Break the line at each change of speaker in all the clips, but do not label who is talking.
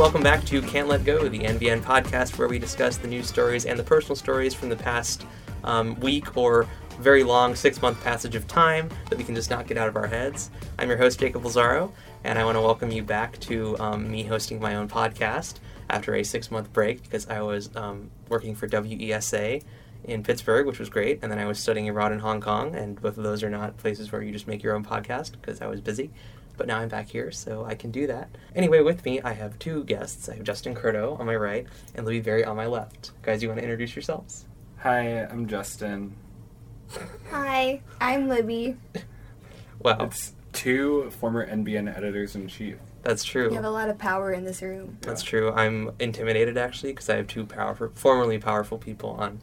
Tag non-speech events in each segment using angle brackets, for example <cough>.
welcome back to Can't Let Go, the NBN podcast where we discuss the news stories and the personal stories from the past um, week or very long six month passage of time that we can just not get out of our heads. I'm your host, Jakob Lazzaro, and I want to welcome you back to um, me hosting my own podcast after a six month break because I was um, working for WESA in Pittsburgh, which was great, and then I was studying abroad in Hong Kong, and both of those are not places where you just make your own podcast because I was busy. But now I'm back here, so I can do that. Anyway, with me, I have two guests. I have Justin Curto on my right and Libby Berry on my left. Guys, you want to introduce yourselves?
Hi, I'm Justin.
Hi, I'm Libby.
Wow,
It's two former NBN editors in chief.
that's true.
You have a lot of power in this room.
That's true. I'm intimidated actually because I have two powerful, formerly powerful people on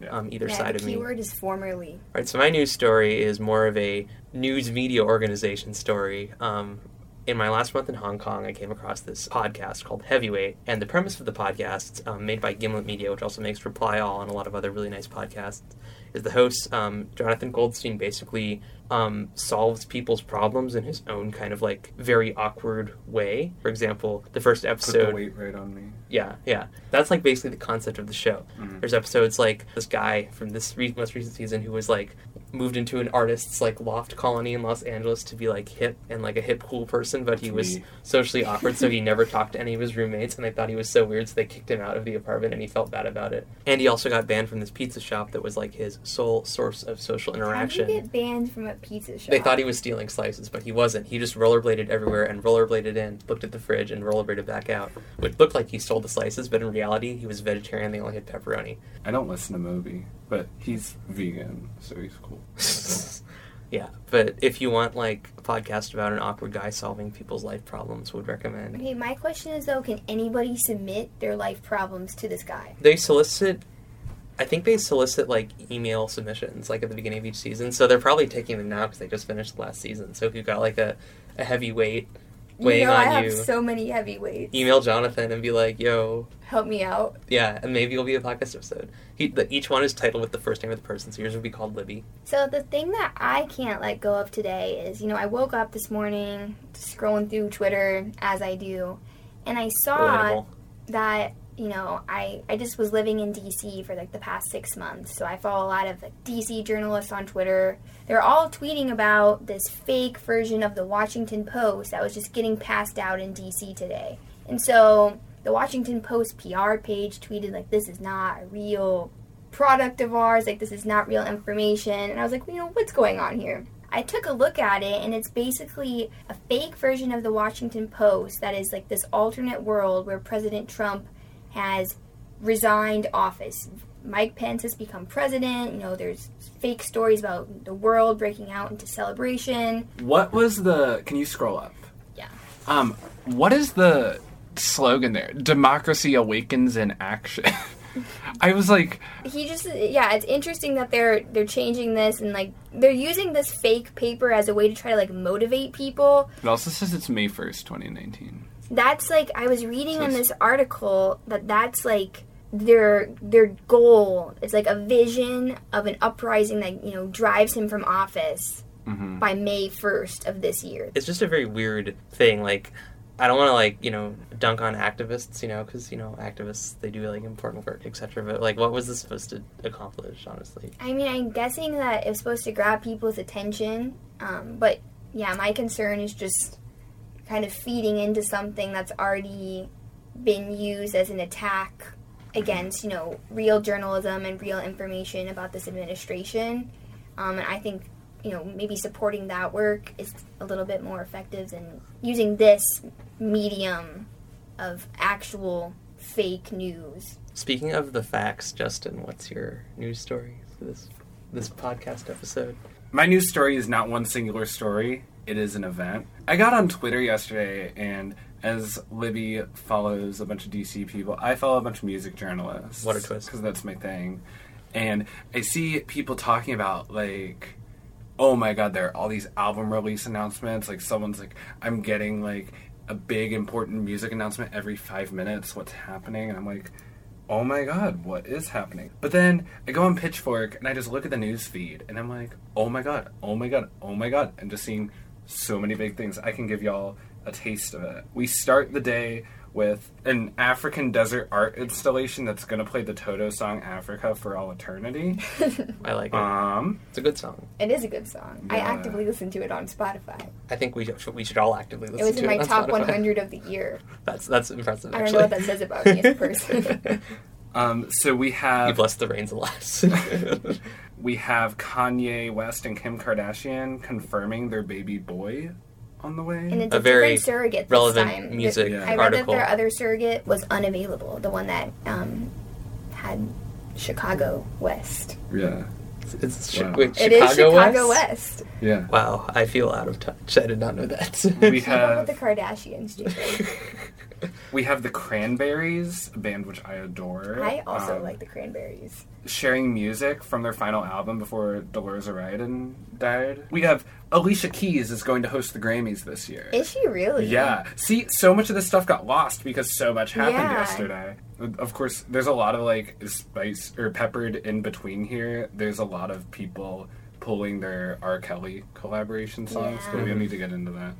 Yeah.
um, either
yeah,
side
the
of me.
keyword is formerly.
Right. So my news story is more of a news media organization story. Um, in my last month in Hong Kong, I came across this podcast called Heavyweight, and the premise of the podcast, um, made by Gimlet Media, which also makes Reply All and a lot of other really nice podcasts, is the host um, Jonathan Goldstein basically um, solves people's problems in his own kind of like very awkward way. For example, the first
Put
episode
the weight right on me.
yeah, yeah. That's like basically the concept of the show.
Mhm.
There's episodes like this guy from this re- most recent season who was like moved into an artist's like loft colony in Los Angeles to be like hip and like a hip cool person, but he was
me.
socially awkward, so he <laughs> never talked to any of his roommates, and they thought he was so weird, so they kicked him out of the apartment, and he felt bad about it. And he also got banned from this pizza shop that was like his sole source of social
How do
interaction.
you get banned from a pizza shop?
They thought he was stealing slices, but he wasn't. He just rollerbladed everywhere and rollerbladed in, looked at the fridge, and rollerbladed back out. Which looked like he stole the slices, but in reality, he was vegetarian. They only had pepperoni.
I don't listen to Moby, but he's vegan, so he's cool. <laughs>
yeah, but if you want like a podcast about an awkward guy solving people's life problems, would recommend.
Okay, my question is though, can anybody submit their life problems to this guy?
They solicit. I think they solicit like email submissions like at the beginning of each season, so they're probably taking them now because they just finished the last season. So if you've got like a, a heavy weight weighing
you know,
on
I have
you,
so many heavyweights.
email Jonathan and be like, "Yo,
Help me out.
Yeah, and maybe it'll be a podcast episode. He, the, each one is titled with the first name of the person, so yours would be called Libby.
So the thing that I can't let go of today is, you know, I woke up this morning scrolling through Twitter as I do, and I saw
Relatable.
that you know I I just was living in DC for like the past six months, so I follow a lot of like DC journalists on Twitter. They're all tweeting about this fake version of the Washington Post that was just getting passed out in DC today, and so the Washington Post PR page tweeted like this is not a real product of ours, like this is not real information, and I was like, well, you know what's going on here. I took a look at it, and it's basically a fake version of the Washington Post that is like this alternate world where President Trump has resigned office. Mike Pence has become president. You know, there's fake stories about the world breaking out into celebration.
What was the? Can you scroll up?
Yeah.
Um, what is the slogan there? Democracy awakens in action. <laughs> I was like,
He just yeah, it's interesting that they're they're changing this and like they're using this fake paper as a way to try to like motivate people.
it also says it's May first, twenty nineteen.
That's like I was reading
So
in this article that that's like their their goal. It's like a vision of an uprising that you know drives him from office
Mm-hmm.
by May first of this year.
It's just a very weird thing. Like, I don't want to like you know dunk on activists, you know, because you know activists they do like important work, etc. But like, what was this supposed to accomplish? Honestly,
I mean, I'm guessing that it's supposed to grab people's attention, um, but yeah, my concern is just kind of feeding into something that's already been used as an attack against, you know, real journalism and real information about this administration. Um, and I think, you know, maybe supporting that work is a little bit more effective than using this medium of actual fake news.
speaking of the facts, Justin, what's your news story for this this podcast episode?
My news story is not one singular story. It is an event. I got on Twitter yesterday, and as Libby follows a bunch of DC people, I follow a bunch of music journalists.
What a twist.
Because that's my thing. And I see people talking about, like, oh my god, there are all these album release announcements. Like, someone's like, I'm getting, like, a big important music announcement every five minutes. What's happening? And I'm like, oh my god, what is happening? But then I go on Pitchfork and I just look at the news feed and I'm like, oh my god, oh my god, oh my god. And just seeing so many big things. I can give y'all a taste of it. We start the day with an African desert art installation that's going to play the Toto song "Africa for All Eternity." <laughs>
I like it.
Um,
it's a good song.
It is a good song. I actively listen to it on Spotify.
I think we should, we should all actively listen to
It
It
was in my
it on
top
Spotify.
100 of the year. <laughs>
That's that's impressive.
I don't
actually.
know what that says about me as a <laughs> person.
um, so we have.
you
have
blessed the rains a lot.
We have Kanye West and Kim Kardashian confirming their baby boy on the way.
And it's
A
a,
very
surrogate this
relevant
time.
music
Yeah.
I read
article.
that their other surrogate was unavailable, the one that um, had Chicago West.
yeah,
it's chi-
Wow.
wait,
it is
Chicago
Chicago
West?
West.
yeah.
Wow, I feel out of touch. I did not know that.
We <laughs>
have the Kardashians, Jakob. <laughs>
we have the Cranberries, a band which I adore.
I also
um,
like the Cranberries.
sharing music from their final album before Dolores O'Riordan died. We have Alicia Keys is going to host the Grammys this year.
Is she really?
Yeah. See, so much of this stuff got lost because so much happened
Yeah.
yesterday. Of course, there's a lot of like spice or peppered in between here. There's a lot of people pulling their R. Kelly collaboration songs,
Yeah.
but we don't need to get into that.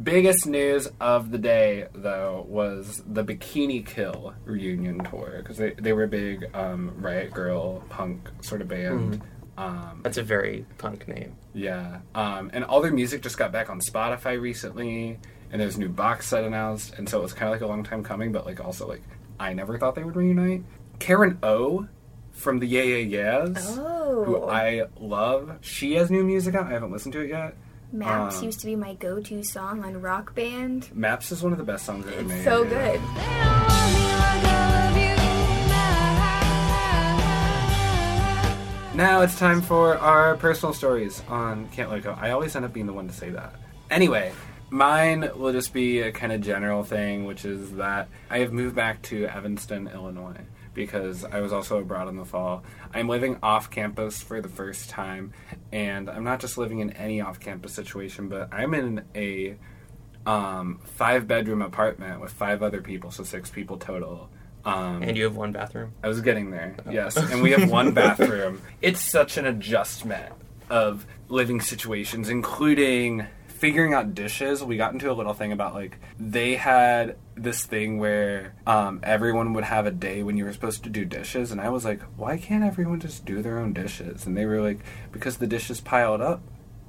Biggest news of the day, though, was the Bikini Kill reunion tour because they, they were a big um, Riot Grrrl punk sort of band. Um,
That's a very punk name.
yeah. Um, and all their music just got back on Spotify recently, and there's a new box set announced, and so it was kind of like a long time coming, but like also like I never thought they would reunite. Karen O from the Yeah Yeah Yeahs,
Oh.
who I love. She has new music out. I haven't listened to it yet.
Maps
um,
used to be my go-to song on Rock Band.
Maps is one of the best songs ever made.
So good.
Now it's time for our personal stories on Can't Let Go. I always end up being the one to say that. Anyway, mine will just be a kind of general thing, which is that I have moved back to Evanston, Illinois, because I was also abroad in the fall. I'm living off campus for the first time, and I'm not just living in any off campus situation, but I'm in a um, five bedroom apartment with five other people, so six people total. Um,
And you have one bathroom.
I was getting there, yes. And we have <laughs> one bathroom. It's such an adjustment of living situations, including figuring out dishes. We got into a little thing about like they had this thing where um, everyone would have a day when you were supposed to do dishes, and I was like, why can't everyone just do their own dishes? And they were like, because the dishes piled up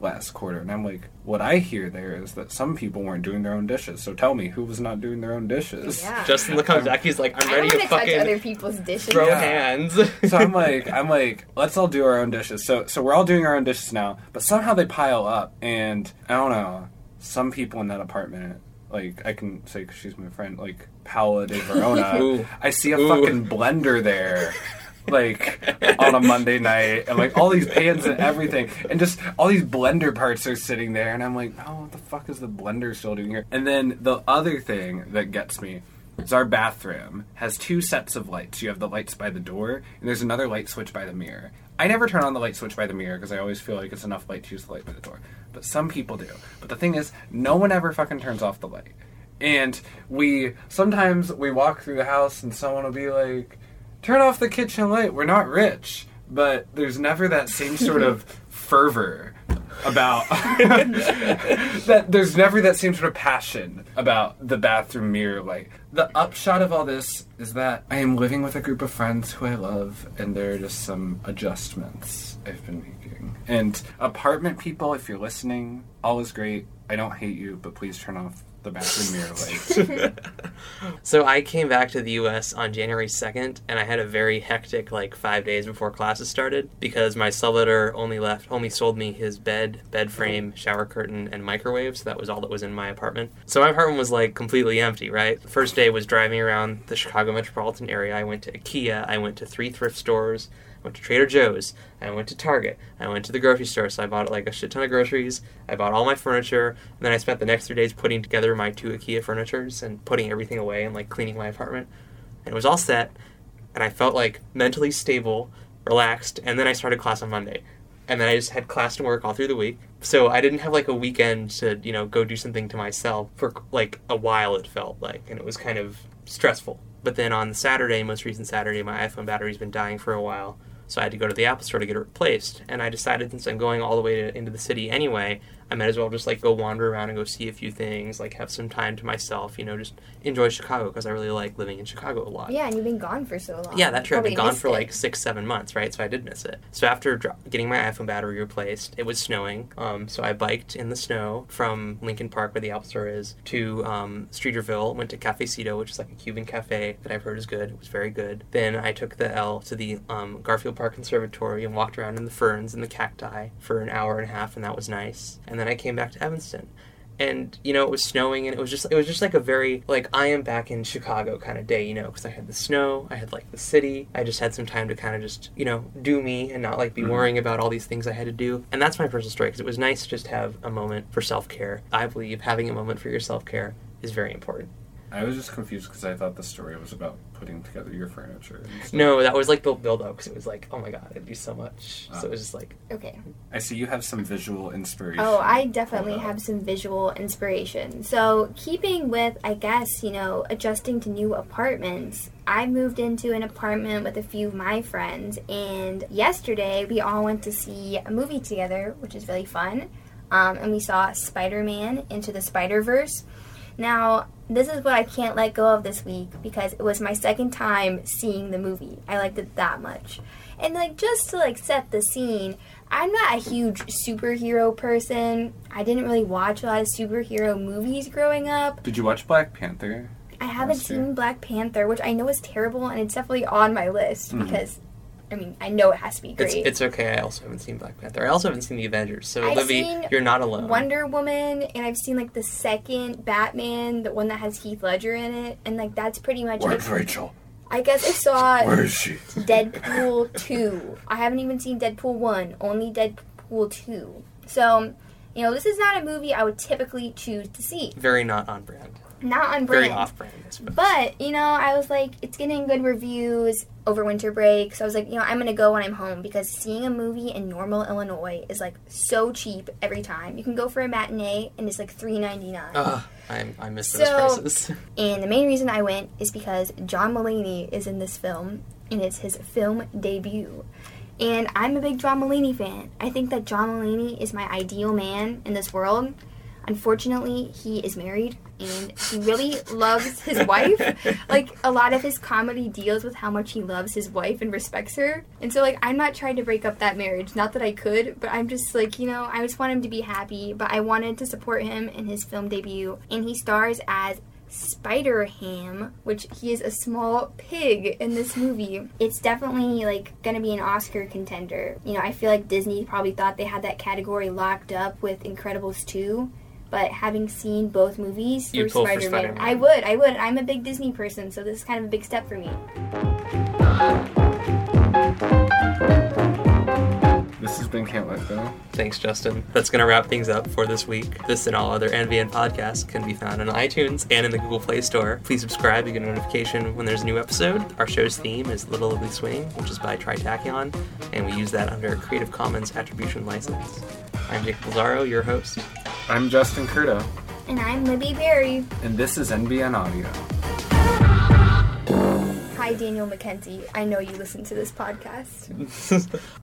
last quarter. And I'm like, what I hear there is that some people weren't doing their own dishes. So tell me, who was not doing their own dishes?
Yeah.
Justin look comes back. He's like, I'm
I
ready to
want to touch other people's dishes.
throw
Yeah.
hands.
so I'm <laughs> like, I'm like, let's all do our own dishes. So, so we're all doing our own dishes now, but somehow they pile up, and I don't know. Some people in that apartment, like I can say, 'cause she's my friend, like Paola de Verona. <laughs> I see a
Ooh.
fucking blender there. <laughs> Like on a Monday night, and like all these pans and everything, and just all these blender parts are sitting there, and I'm like, oh, what the fuck is the blender still doing here? And then the other thing that gets me is our bathroom has two sets of lights. You have the lights by the door, and there's another light switch by the mirror. I never turn on the light switch by the mirror because I always feel like it's enough light to use the light by the door. But some people do. But the thing is, no one ever fucking turns off the light. And we sometimes we walk through the house and someone will be like, "Turn off the kitchen light. We're not rich." But there's never that same sort of <laughs> fervor about <laughs> that there's never that same sort of passion about the bathroom mirror light. The upshot of all this is that I am living with a group of friends who I love, and there are just some adjustments I've been making. And apartment people, if you're listening, all is great. I don't hate you, but please turn off the bathroom mirror light. <laughs>
So I came back to the U.S. on January 2nd, and I had a very hectic like five days before classes started because my subletter only left, only sold me his bed, bed frame, shower curtain, and microwave. So that was all that was in my apartment. So my apartment was like completely empty. Right. The first day was driving around the Chicago metropolitan area. I went to IKEA. I went to three thrift stores. I went to Trader Joe's. I went to Target. I went to the grocery store. So I bought like a shit ton of groceries. I bought all my furniture. And then I spent the next three days putting together my two IKEA furnitures and putting everything away and like cleaning my apartment. And it was all set. And I felt like mentally stable, relaxed. And then I started class on Monday. And then I just had class and work all through the week. So I didn't have like a weekend to, you know, go do something to myself for like a while, it felt like. And it was kind of stressful. But then on Saturday, most recent Saturday, my iPhone battery's been dying for a while. So I had to go to the Apple Store to get it replaced. And I decided since I'm going all the way to, into the city anyway, I might as well just like go wander around and go see a few things, like have some time to myself, you know, just enjoy Chicago because I really like living in Chicago a lot.
Yeah, and you've been gone for so long.
Yeah, that's true. I've been gone for
it.
like six, seven months, right? So I did miss it. So after dro- getting my iPhone battery replaced, it was snowing. Um, so I biked in the snow from Lincoln Park, where the Apple Store is, to um, Streeterville. Went to Cafe Cafecito, which is like a Cuban cafe that I've heard is good. It was very good. Then I took the L to the um, Garfield Park Conservatory and walked around in the ferns and the cacti for an hour and a half, and that was nice. And then I came back to Evanston. And you know it was snowing and it was just it was just like a very like i am back in chicago kind of day you know because i had the snow i had like the city. I just had some time to kind of just you know do me and not like be
Mhm.
worrying about all these things i had to do. And that's my personal story because it was nice to just have a moment for self-care. I believe having a moment for your self-care is very important
I was just confused because I thought the story was about putting together your furniture.
No that was like the build up because it was like oh my god i do so much so
Ah.
it was just like
Okay.
I see you have some visual inspiration.
Oh, I definitely have some visual inspiration. So, keeping with, I guess, you know, adjusting to new apartments, I moved into an apartment with a few of my friends, and yesterday we all went to see a movie together, which is really fun. Um, and we saw Spider Man Into the Spider Verse. Now, this is what I can't let go of this week because it was my second time seeing the movie. I liked it that much. And like just to like set the scene, I'm not a huge superhero person. I didn't really watch a lot of superhero movies growing up.
Did you watch Black Panther?
I haven't seen Black Panther, which I know is terrible and it's definitely on my list
Mhm.
because I mean, I know it has to be great.
it's okay i also haven't seen black panther i also haven't seen the avengers so
I've Libby
you're not alone
Wonder Woman, and I've seen like the second Batman, the one that has Heath Ledger in it, and like that's pretty much it.
Rachel?
I guess I saw
Where is she?
Deadpool 2. I haven't even seen Deadpool 1, only Deadpool 2. So, you know, this is not a movie I would typically choose to see.
very not on brand
Not on
very
brand.
off brand.
But, you know, I was like, it's getting good reviews over winter break. So I was like, you know, I'm going to go when I'm home because seeing a movie in Normal, Illinois is like so cheap every time. You can go for a matinee and it's like $3.99.
Ugh, I, I miss those
So-
prices. <laughs>
And the main reason I went is because John Mulaney is in this film, and it's his film debut. And I'm a big John Mulaney fan. I think that John Mulaney is my ideal man in this world. Unfortunately, he is married and he really loves his wife. <laughs> Like a lot of his comedy deals with how much he loves his wife and respects her. And so like I'm not trying to break up that marriage. Not that I could, but I'm just like, you know, I just want him to be happy, but I wanted to support him in his film debut. And he stars as Spider Ham, which he is a small pig in this movie. It's definitely like gonna be an Oscar contender. You know, I feel like Disney probably thought they had that category locked up with Incredibles 2. But having seen both movies
You'd
for
pull
Spider-Man,
Spider-Man.
I would, I would. I'm a big Disney person, so this is kind of a big step for me.
This has been Can't Let Go.
Thanks, Justin. That's going to wrap things up for this week. This and all other NBN podcasts can be found on iTunes and in the Google Play Store. Please subscribe to get a notification when there's a new episode. Our show's theme is Little Ugly Swing, which is by Tritachyon, and we use that under a Creative Commons Attribution License. I'm Jake Lazzaro, your host.
I'm Justin Curto,
And I'm Libby Berry.
and this is NBN Audio.
Hi, Daniel McKenzie. I know you listen to this podcast. <laughs>